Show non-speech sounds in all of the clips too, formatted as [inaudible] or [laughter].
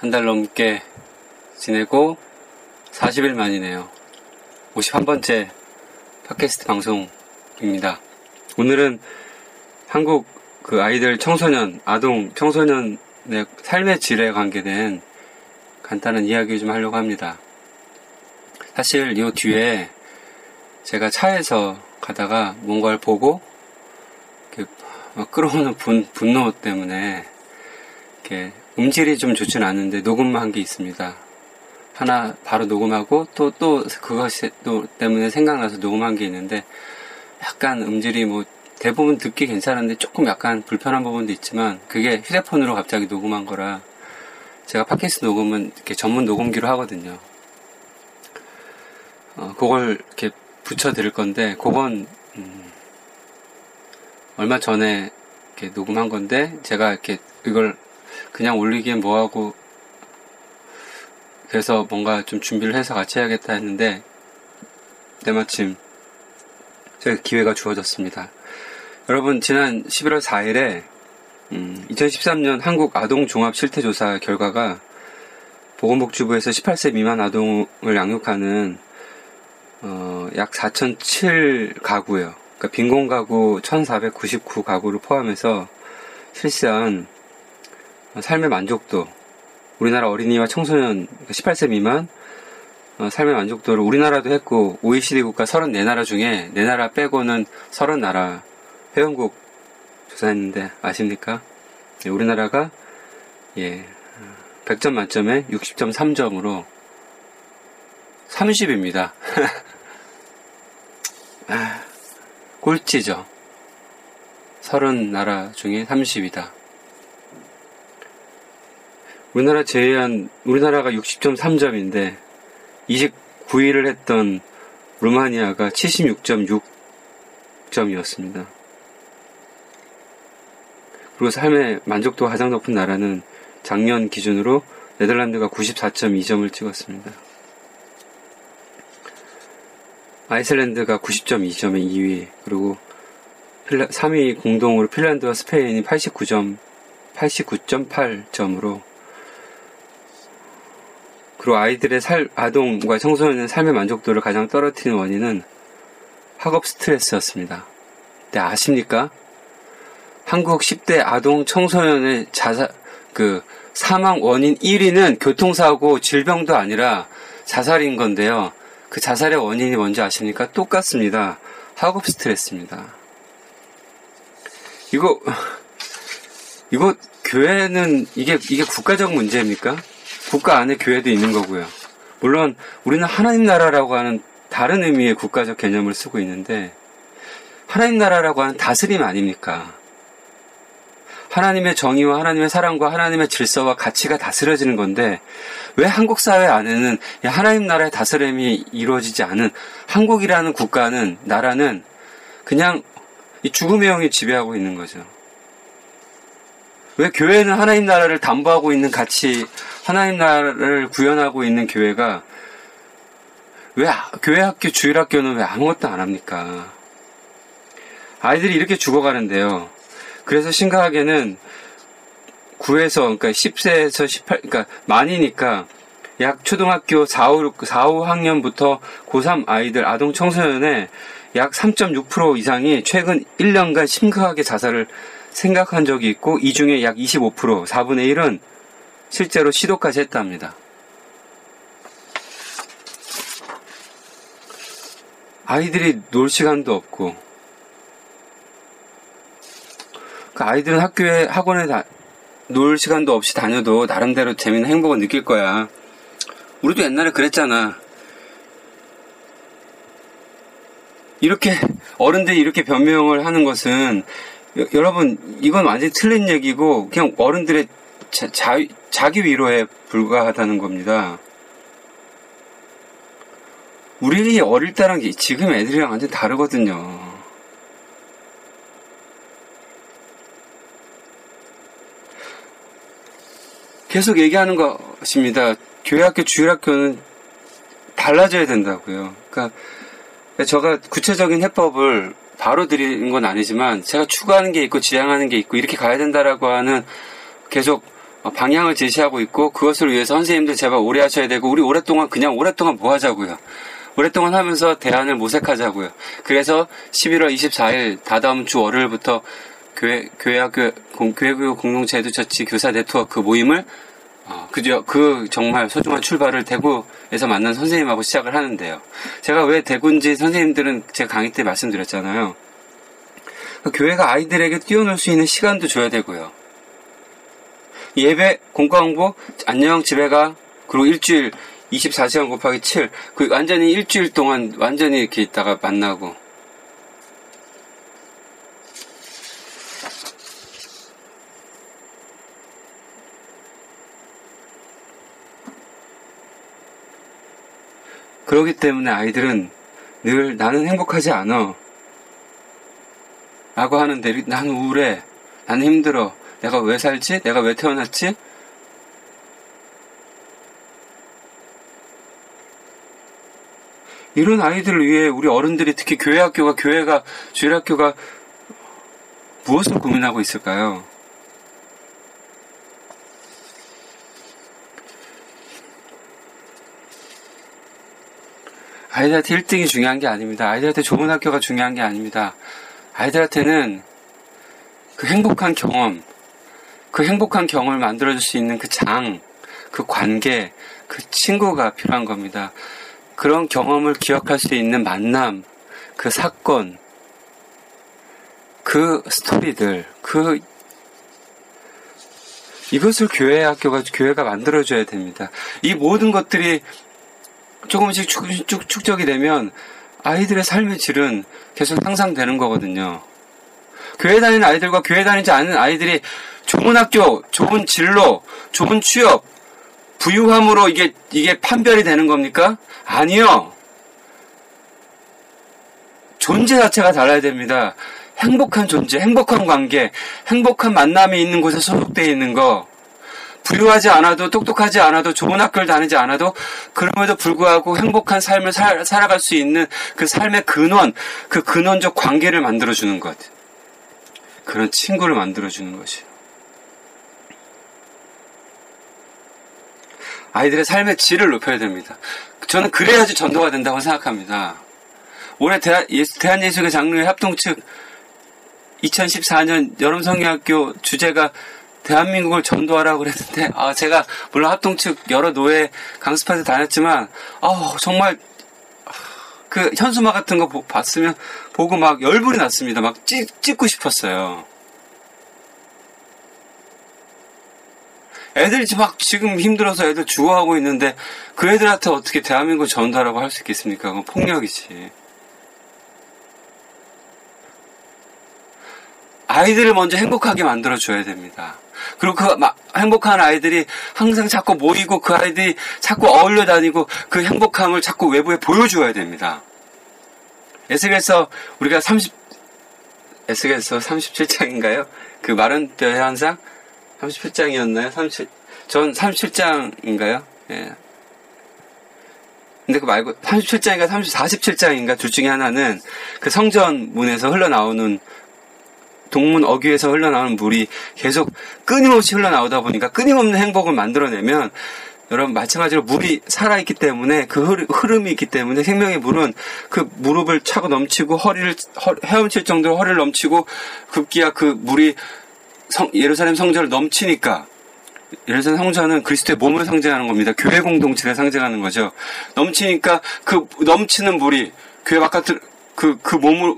한 달 넘게 지내고 40일 만이네요. 51번째 팟캐스트 방송입니다. 오늘은 한국 그 아이들 청소년, 아동, 청소년의 삶의 질에 관계된 간단한 이야기 좀 하려고 합니다. 사실 이 뒤에 제가 차에서 가다가 뭔가를 보고 끌어오는 분, 분노 때문에 이렇게 음질이 좀 좋지는 않은데 녹음만 한 게 있습니다. 하나 바로 녹음하고 또 또 그것이 또 때문에 생각나서 녹음한 게 있는데 약간 음질이 뭐 대부분 듣기 괜찮은데 조금 약간 불편한 부분도 있지만 그게 휴대폰으로 갑자기 녹음한 거라 제가 팟캐스트 녹음은 이렇게 전문 녹음기로 하거든요. 어, 그걸 이렇게 붙여 드릴 건데 그건 음, 얼마 전에 이렇게 녹음한 건데 제가 이렇게 이걸 그냥 올리기엔 뭐하고 그래서 뭔가 좀 준비를 해서 같이 해야겠다 했는데 때마침 제가 기회가 주어졌습니다. 여러분 지난 11월 4일에 음, 2013년 한국 아동 종합 실태 조사 결과가 보건복지부에서 18세 미만 아동을 양육하는 어, 약 4,007 가구예요. 그러니까 빈곤 가구 1,499 가구를 포함해서 실시한 삶의 만족도, 우리나라 어린이와 청소년 18세 미만 어, 삶의 만족도를 우리나라도 했고 OECD 국가 34나라 중에 4나라 빼고는 30나라 회원국 조사했는데 아십니까? 예, 우리나라가 예 100점 만점에 60.3점으로 30입니다. [laughs] 아, 꼴찌죠. 30나라 중에 30이다. 우리나라 제외한, 우리나라가 60.3점인데, 29위를 했던 루마니아가 76.6점이었습니다. 그리고 삶의 만족도가 가장 높은 나라는 작년 기준으로 네덜란드가 94.2점을 찍었습니다. 아이슬란드가 90.2점에 2위, 그리고 3위 공동으로 핀란드와 스페인이 89점, 89.8점으로 그리고 아이들의 살, 아동과 청소년의 삶의 만족도를 가장 떨어뜨리는 원인은 학업 스트레스였습니다. 네, 아십니까? 한국 10대 아동 청소년의 자사, 그, 사망 원인 1위는 교통사고, 질병도 아니라 자살인 건데요. 그 자살의 원인이 뭔지 아십니까? 똑같습니다. 학업 스트레스입니다. 이거, 이거, 교회는, 이게, 이게 국가적 문제입니까? 국가 안에 교회도 있는 거고요. 물론, 우리는 하나님 나라라고 하는 다른 의미의 국가적 개념을 쓰고 있는데, 하나님 나라라고 하는 다스림 아닙니까? 하나님의 정의와 하나님의 사랑과 하나님의 질서와 가치가 다스려지는 건데 왜 한국 사회 안에는 하나님 나라의 다스림이 이루어지지 않은 한국이라는 국가는 나라는 그냥 죽음의 영이 지배하고 있는 거죠. 왜 교회는 하나님 나라를 담보하고 있는 가치, 하나님 나라를 구현하고 있는 교회가 왜 교회 학교, 주일 학교는 왜 아무것도 안 합니까? 아이들이 이렇게 죽어가는데요. 그래서 심각하게는 9에서, 그러니까 10세에서 18, 그러니까 만이니까 약 초등학교 4, 5, 4, 5학년부터 고3 아이들, 아동 청소년의 약 3.6% 이상이 최근 1년간 심각하게 자살을 생각한 적이 있고, 이 중에 약 25%, 4분의 1은 실제로 시도까지 했답니다. 아이들이 놀 시간도 없고 그 아이들은 학교에 학원에 다, 놀 시간도 없이 다녀도 나름대로 재밌는 행복을 느낄 거야. 우리도 옛날에 그랬잖아. 이렇게 어른들이 이렇게 변명을 하는 것은 여, 여러분 이건 완전히 틀린 얘기고 그냥 어른들의 자, 자, 자기 위로에 불과하다는 겁니다. 우리 어릴 때랑 지금 애들이랑 완전 다르거든요. 계속 얘기하는 것입니다. 교회학교, 주일학교는 달라져야 된다고요. 그러니까 제가 구체적인 해법을 바로 드리는 건 아니지만 제가 추구하는 게 있고 지향하는 게 있고 이렇게 가야 된다라고 하는 계속 방향을 제시하고 있고 그것을 위해서 선생님들 제발 오래 하셔야 되고 우리 오랫동안 그냥 오랫동안 뭐 하자고요. 오랫동안 하면서 대안을 모색하자고요. 그래서 11월 24일 다다음 주 월요일부터 교회 교회학교 교회교육 공동체 에듀처치 교사 네트워크 모임을 어, 그저 그 정말 소중한 출발을 대구에서 만난 선생님하고 시작을 하는데요. 제가 왜 대구인지 선생님들은 제가 강의 때 말씀드렸잖아요. 그 교회가 아이들에게 뛰어놀 수 있는 시간도 줘야 되고요. 예배, 공과 공부, 안녕 집에 가, 그리고 일주일 24시간 곱하기 7. 그 완전히 일주일 동안 완전히 이렇게 있다가 만나고. 그러기 때문에 아이들은 늘 나는 행복하지 않아. 라고 하는데 나는 우울해. 나는 힘들어. 내가 왜 살지? 내가 왜 태어났지? 이런 아이들을 위해 우리 어른들이 특히 교회 학교가 교회가 주일 학교가 무엇을 고민하고 있을까요? 아이들한테 1등이 중요한 게 아닙니다. 아이들한테 좋은 학교가 중요한 게 아닙니다. 아이들한테는 그 행복한 경험, 그 행복한 경험을 만들어줄 수 있는 그 장, 그 관계, 그 친구가 필요한 겁니다. 그런 경험을 기억할 수 있는 만남, 그 사건, 그 스토리들, 그 이것을 교회 학교가 교회가 만들어줘야 됩니다. 이 모든 것들이 조금씩 축, 축, 축적이 되면 아이들의 삶의 질은 계속 향상되는 거거든요. 교회 다니는 아이들과 교회 다니지 않은 아이들이 좋은 학교, 좋은 진로, 좋은 취업, 부유함으로 이게, 이게 판별이 되는 겁니까? 아니요. 존재 자체가 달라야 됩니다. 행복한 존재, 행복한 관계, 행복한 만남이 있는 곳에 소속되어 있는 거. 부유하지 않아도 똑똑하지 않아도 좋은 학교를 다니지 않아도 그럼에도 불구하고 행복한 삶을 살, 살아갈 수 있는 그 삶의 근원, 그 근원적 관계를 만들어주는 것. 그런 친구를 만들어주는 것이 아이들의 삶의 질을 높여야 됩니다. 저는 그래야지 전도가 된다고 생각합니다. 올해 대한, 대한예술의 장르의 합동 측 2014년 여름성경학교 주제가 대한민국을 전도하라고 그랬는데, 아, 제가, 물론 합동 측 여러 노예 강습하서 다녔지만, 아 정말, 그 현수막 같은 거 봤으면, 보고 막 열불이 났습니다. 막 찍, 찍고 싶었어요. 애들이 막 지금 힘들어서 애들 죽어가고 있는데 그 애들한테 어떻게 대한민국 전도하라고 할 수 있겠습니까? 그건 폭력이지. 아이들을 먼저 행복하게 만들어줘야 됩니다. 그리고 그 행복한 아이들이 항상 자꾸 모이고 그 아이들이 자꾸 어울려 다니고 그 행복함을 자꾸 외부에 보여줘야 됩니다. 에스겔서 우리가 30, 에스겔서 37장인가요? 그 마른 뼈 현상? 37장이었나요? 37, 전 37장인가요? 예. 근데 그 말고 37장인가 30, 47장인가 둘 중에 하나는 그 성전 문에서 흘러나오는 동문 어귀에서 흘러나오는 물이 계속 끊임없이 흘러나오다 보니까 끊임없는 행복을 만들어내면 여러분 마찬가지로 물이 살아있기 때문에 그 흐름이 있기 때문에 생명의 물은 그 무릎을 차고 넘치고 허리를 헤엄칠 정도로 허리를 넘치고 급기야 그 물이 성, 예루살렘 성전을 넘치니까 예루살렘 성전은 그리스도의 몸을 상징하는 겁니다. 교회 공동체를 상징하는 거죠. 넘치니까 그 넘치는 물이 교회 바깥으로 그, 그 몸을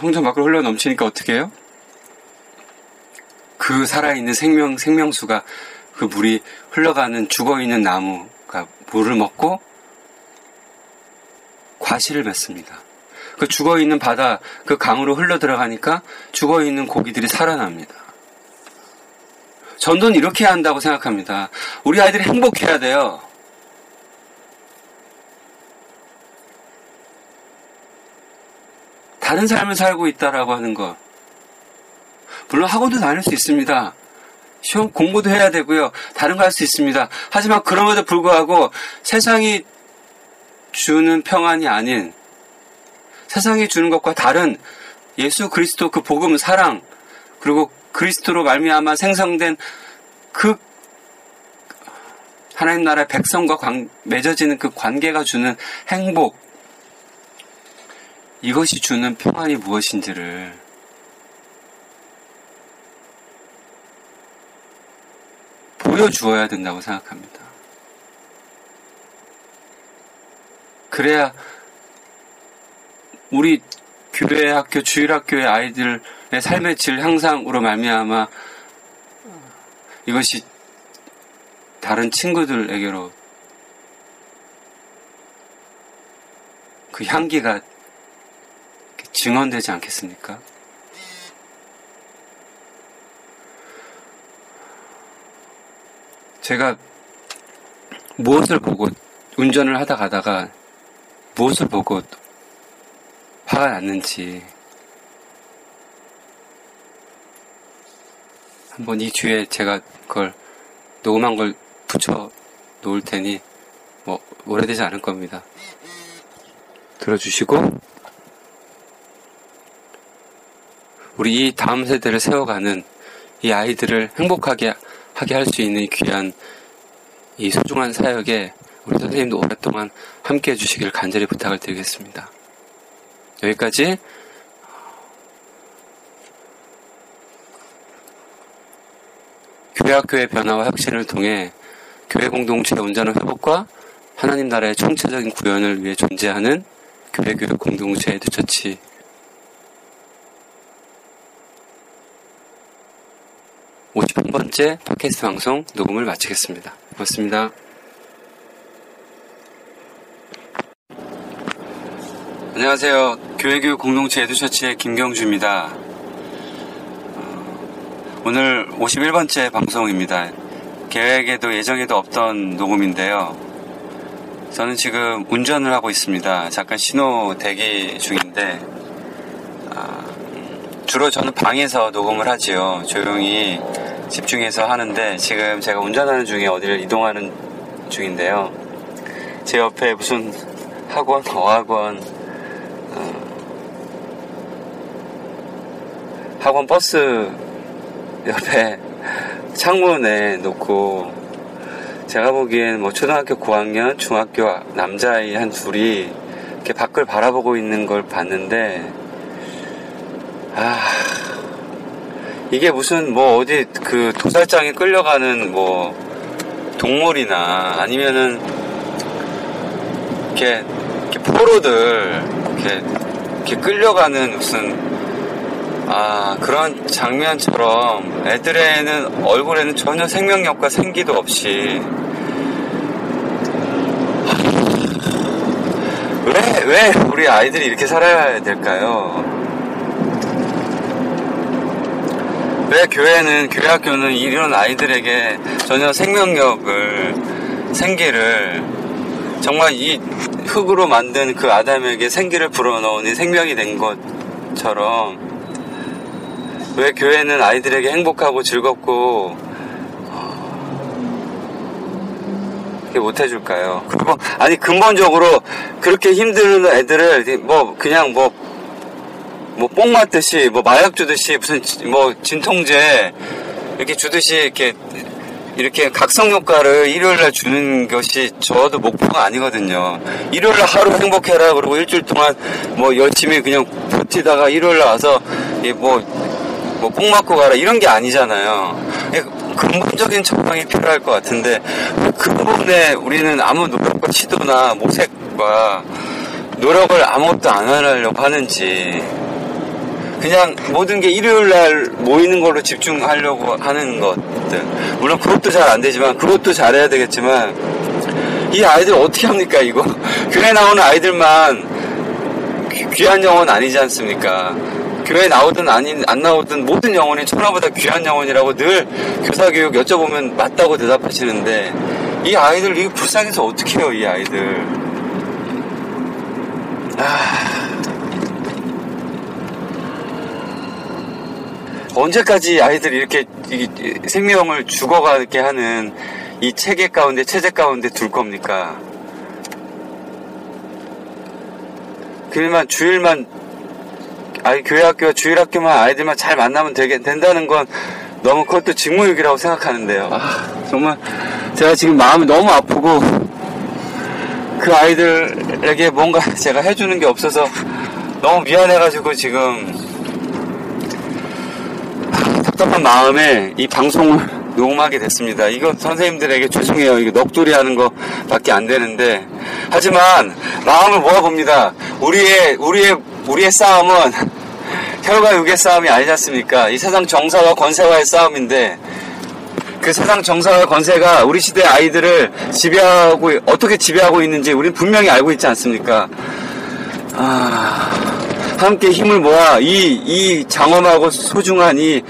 홍천 밖으로 흘러 넘치니까 어떻게 해요? 그 살아있는 생명, 생명수가 그 물이 흘러가는 죽어있는 나무가 물을 먹고 과실을 맺습니다. 그 죽어 있는 바다, 그 강으로 흘러 들어가니까 죽어 있는 고기들이 살아납니다. 전도는 이렇게 한다고 생각합니다. 우리 아이들이 행복해야 돼요. 다른 삶을 살고 있다라고 하는 것. 물론 학원도 다닐 수 있습니다. 시험 공부도 해야 되고요. 다른 거 할 수 있습니다. 하지만 그럼에도 불구하고 세상이 주는 평안이 아닌 세상이 주는 것과 다른 예수 그리스도 그 복음 사랑 그리고 그리스도로 말미암아 생성된 그 하나님 나라의 백성과 관, 맺어지는 그 관계가 주는 행복 이것이 주는 평안이 무엇인지를 보여주어야 된다고 생각합니다. 그래야 우리 교회 학교 주일 학교의 아이들의 삶의 질 향상으로 말미암아 이것이 다른 친구들에게로 그 향기가 증언되지 않겠습니까? 제가 무엇을 보고 운전을 하다 가다가 무엇을 보고 화가 났는지 한번 이 뒤에 제가 그걸 녹음한 걸 붙여 놓을 테니 뭐 오래되지 않을 겁니다. 들어주시고 우리 이 다음 세대를 세워가는 이 아이들을 행복하게 하게 할 수 있는 귀한 이 소중한 사역에 우리 선생님도 오랫동안 함께 해주시길 간절히 부탁을 드리겠습니다. 여기까지 교회학교의 변화와 혁신을 통해 교회 공동체의 온전한 회복과 하나님 나라의 총체적인 구현을 위해 존재하는 교회 교육 공동체 에듀처치 51번째 팟캐스트 방송 녹음을 마치겠습니다. 고맙습니다. 안녕하세요. 교회교육 공동체 에듀처치의 김경주입니다. 어, 오늘 51번째 방송입니다. 계획에도 예정에도 없던 녹음인데요. 저는 지금 운전을 하고 있습니다. 잠깐 신호 대기 중인데 아, 주로 저는 방에서 녹음을 하지요. 조용히 집중해서 하는데 지금 제가 운전하는 중에 어디를 이동하는 중인데요. 제 옆에 무슨 학원, 어학원, 학원 버스 옆에 창문에 놓고 제가 보기엔 뭐 초등학교 고학년, 중학교 남자아이 한 둘이 이렇게 밖을 바라보고 있는 걸 봤는데 아 이게 무슨 뭐 어디 그 도살장에 끌려가는 뭐 동물이나 아니면은 이렇게, 이렇게 포로들 이렇게, 이렇게 끌려가는 무슨 아 그런 장면처럼 애들에는 얼굴에는 전혀 생명력과 생기도 없이 왜, 왜 우리 아이들이 이렇게 살아야 될까요? 왜 교회는 교회 학교는 이런 아이들에게 전혀 생명력을 생기를 정말 이 흙으로 만든 그 아담에게 생기를 불어넣은 생명이 된 것처럼 왜 교회는 아이들에게 행복하고 즐겁고 못 해줄까요? 그리고 아니 근본적으로 그렇게 힘든 애들을 뭐 그냥 뭐 뭐뽕 맞듯이 뭐 마약 주듯이 무슨 뭐 진통제 이렇게 주듯이 이렇게 이렇게 각성 효과를 일요일날 주는 것이 저도 목표가 아니거든요. 일요일날 하루 행복해라 그리고 일주일 동안 뭐 열심히 그냥 버티다가 일요일날 와서 뭐 뭐뽕 맞고 가라 이런 게 아니잖아요. 근본적인 처방이 필요할 것 같은데 그 부분에 우리는 아무 노력과 시도나 모색과 노력을 아무것도 안 하려고 하는지 그냥 모든 게 일요일 날 모이는 걸로 집중하려고 하는 것들. 물론 그것도 잘 안 되지만 그것도 잘해야 되겠지만 이 아이들 어떻게 합니까 이거? [laughs] 교회 나오는 아이들만 귀- 귀한 영혼 아니지 않습니까 교회 나오든 아닌 안 나오든 모든 영혼이 천하보다 귀한 영혼이라고 늘 교사 교육 여쭤보면 맞다고 대답하시는데 이 아이들 이거 불쌍해서 어떻게 해요 이 아이들 언제까지 아이들이 이렇게 생명을 죽어가게 하는 이 체계 가운데 체제 가운데 둘 겁니까? 그일만 주일만 아이 교회 학교와 주일 학교만 아이들만 잘 만나면 되게 된다는 건 너무 그것도 직무유기라고 생각하는데요. 아, 정말 제가 지금 마음이 너무 아프고 그 아이들에게 뭔가 [laughs] 제가 해주는 게 없어서 너무 미안해가지고 지금 답답한 마음에 이 방송을 [laughs] 녹음하게 됐습니다. 이거 선생님들에게 죄송해요. 이거 넋두리 하는 거 밖에 안 되는데. 하지만 마음을 모아봅니다. 우리의, 우리의, 우리의 싸움은 혈과 육의 싸움이 아니지 않습니까? 이 세상 정사와 권세와의 싸움인데 그 세상 정사와 권세가 우리 시대 아이들을 지배하고, 어떻게 지배하고 있는지 우리는 분명히 알고 있지 않습니까? 아, 함께 힘을 모아 이, 이 장엄하고 소중한 이,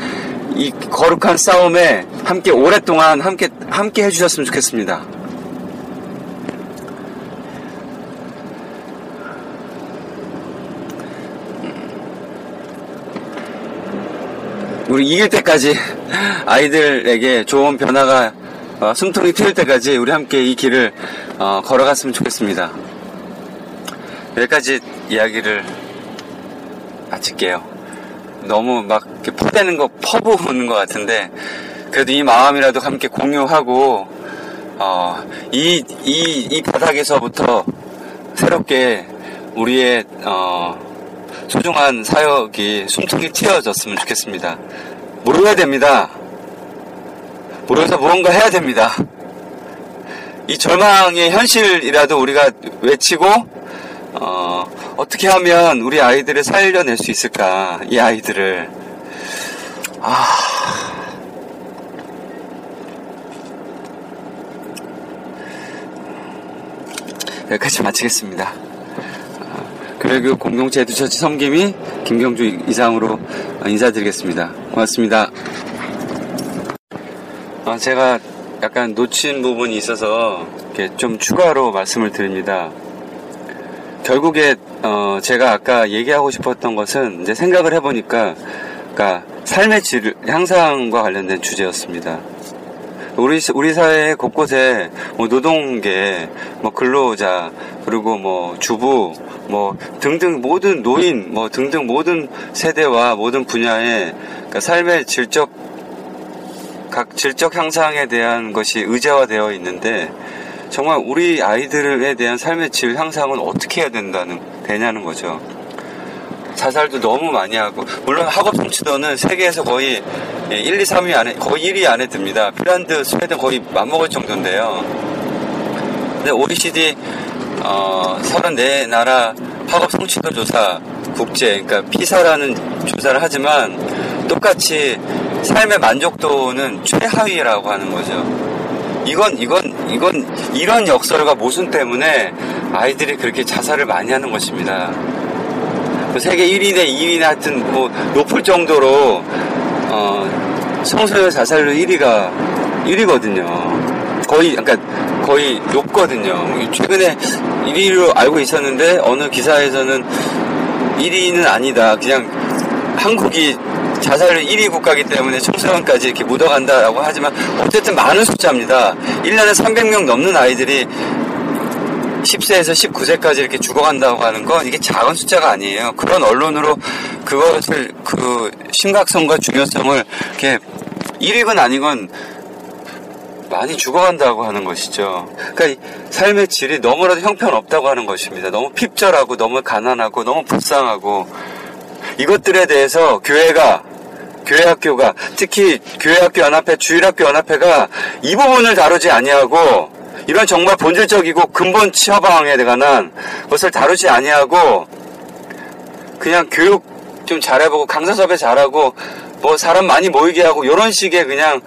이 거룩한 싸움에 함께 오랫동안 함께, 함께 해주셨으면 좋겠습니다. 우리 이길 때까지 아이들에게 좋은 변화가 어, 숨통이 트일 때까지 우리 함께 이 길을 어, 걸어갔으면 좋겠습니다. 여기까지 이야기를 마칠게요. 너무 막 이렇게 퍼대는 거 퍼부는 것 같은데 그래도 이 마음이라도 함께 공유하고 어, 이, 이, 이 바닥에서부터 새롭게 우리의 어, 소중한 사역이 숨통이 튀어졌으면 좋겠습니다. 모여야 됩니다. 모여서 무언가 해야 됩니다. 이 절망의 현실이라도 우리가 외치고 어, 어떻게 하면 우리 아이들을 살려낼 수 있을까? 이 아이들을 아 여기까지 마치겠습니다. 그리고 공동체 에듀처치 섬김이 김경주 이상으로 인사드리겠습니다. 고맙습니다. 어, 제가 약간 놓친 부분이 있어서 좀 추가로 말씀을 드립니다. 결국에 어, 제가 아까 얘기하고 싶었던 것은 이제 생각을 해보니까 그러니까 삶의 질 향상과 관련된 주제였습니다. 우리 우리 사회 곳곳에 뭐 노동계, 뭐 근로자, 그리고 뭐 주부, 뭐 등등 모든 노인, 뭐 등등 모든 세대와 모든 분야의 그러니까 삶의 질적 각 질적 향상에 대한 것이 의제화되어 있는데 정말 우리 아이들에 대한 삶의 질 향상은 어떻게 해야 된다는 되냐는 거죠. 자살도 너무 많이 하고 물론 학업 성취도는 세계에서 거의 1, 2, 3위 안에 거의 1위 안에 듭니다. 핀란드, 스웨덴 거의 맞먹을 정도인데요. 근데 OECD 어, 34나라 학업 성취도 조사 국제 그러니까 피사라는 조사를 하지만 똑같이 삶의 만족도는 최하위라고 하는 거죠. 이건 이건 이건 이런 역설과 모순 때문에 아이들이 그렇게 자살을 많이 하는 것입니다. 뭐 세계 1위나 2위나 하여튼 뭐 높을 정도로 어, 청소년 자살률 1위가 1위거든요. 거의 그러니까 거의 높거든요. 최근에 1위로 알고 있었는데 어느 기사에서는 1위는 아니다. 그냥 한국이 자살률 1위 국가이기 때문에 청소년까지 이렇게 묻어간다라고 하지만 어쨌든 많은 숫자입니다. 1년에 300명 넘는 아이들이 10세에서 19세까지 이렇게 죽어간다고 하는 건 이게 작은 숫자가 아니에요. 그런 언론으로 그것을 그 심각성과 중요성을 이렇게 1위건 아니건 많이 죽어간다고 하는 것이죠. 그러니까 삶의 질이 너무나도 형편없다고 하는 것입니다. 너무 핍절하고 너무 가난하고 너무 불쌍하고 이것들에 대해서 교회가 교회 학교가 특히 교회 학교 연합회 주일 학교 연합회가 이 부분을 다루지 아니하고 이런 정말 본질적이고 근본 처방에 관한 것을 다루지 아니하고 그냥 교육 좀 잘해보고 강사 섭외 잘하고 뭐 사람 많이 모이게 하고 이런 식의 그냥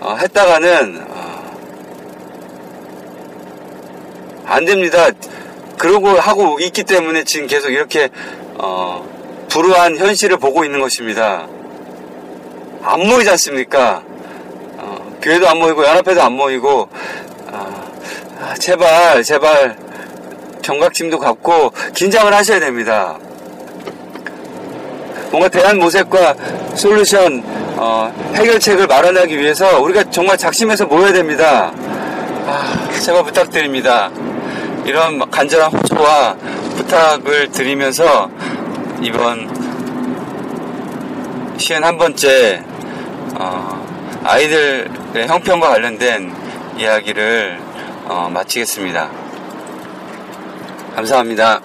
어, 했다가는 어, 안 됩니다. 그러고 하고 있기 때문에 지금 계속 이렇게 어, 불우한 현실을 보고 있는 것입니다. 안 모이지 않습니까? 어, 교회도 안 모이고 연합회도 안 모이고 아, 아, 제발 제발 경각심도 갖고 긴장을 하셔야 됩니다. 뭔가 대안 모색과 솔루션 어, 해결책을 마련하기 위해서 우리가 정말 작심해서 모여야 됩니다. 아, 제발 부탁드립니다. 이런 간절한 호소와 부탁을 드리면서 이번 시엔 한 번째 어, 아이들의 형편과 관련된 이야기를 어, 마치겠습니다. 감사합니다.